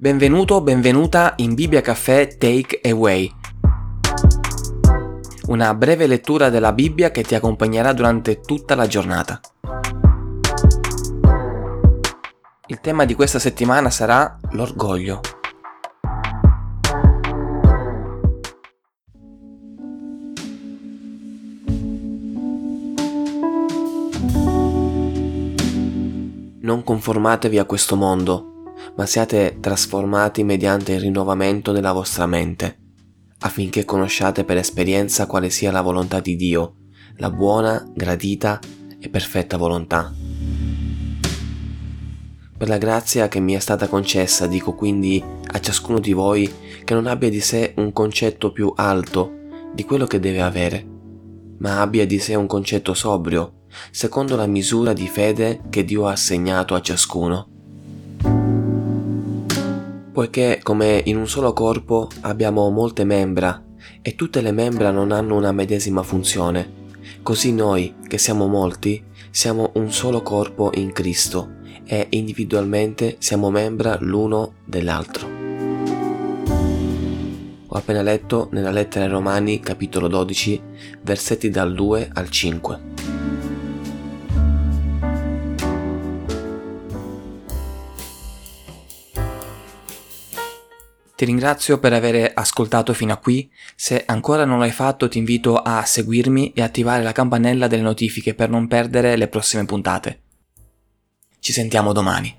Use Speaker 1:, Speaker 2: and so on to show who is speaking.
Speaker 1: Benvenuto benvenuta in Bibbia Caffè Take Away. Una breve lettura della Bibbia che ti accompagnerà durante tutta la giornata. Il tema di questa settimana sarà l'orgoglio. Non conformatevi a questo mondo ma siate trasformati mediante il rinnovamento della vostra mente, affinché conosciate per esperienza quale sia la volontà di Dio, la buona, gradita e perfetta volontà. Per la grazia che mi è stata concessa dico quindi a ciascuno di voi che non abbia di sé un concetto più alto di quello che deve avere, ma abbia di sé un concetto sobrio, secondo la misura di fede che Dio ha assegnato a ciascuno poiché come in un solo corpo abbiamo molte membra e tutte le membra non hanno una medesima funzione, così noi, che siamo molti, siamo un solo corpo in Cristo e individualmente siamo membra l'uno dell'altro. Ho appena letto nella lettera ai Romani capitolo 12 versetti dal 2 al 5. Ti ringrazio per aver ascoltato fino a qui, se ancora non l'hai fatto ti invito a seguirmi e attivare la campanella delle notifiche per non perdere le prossime puntate. Ci sentiamo domani.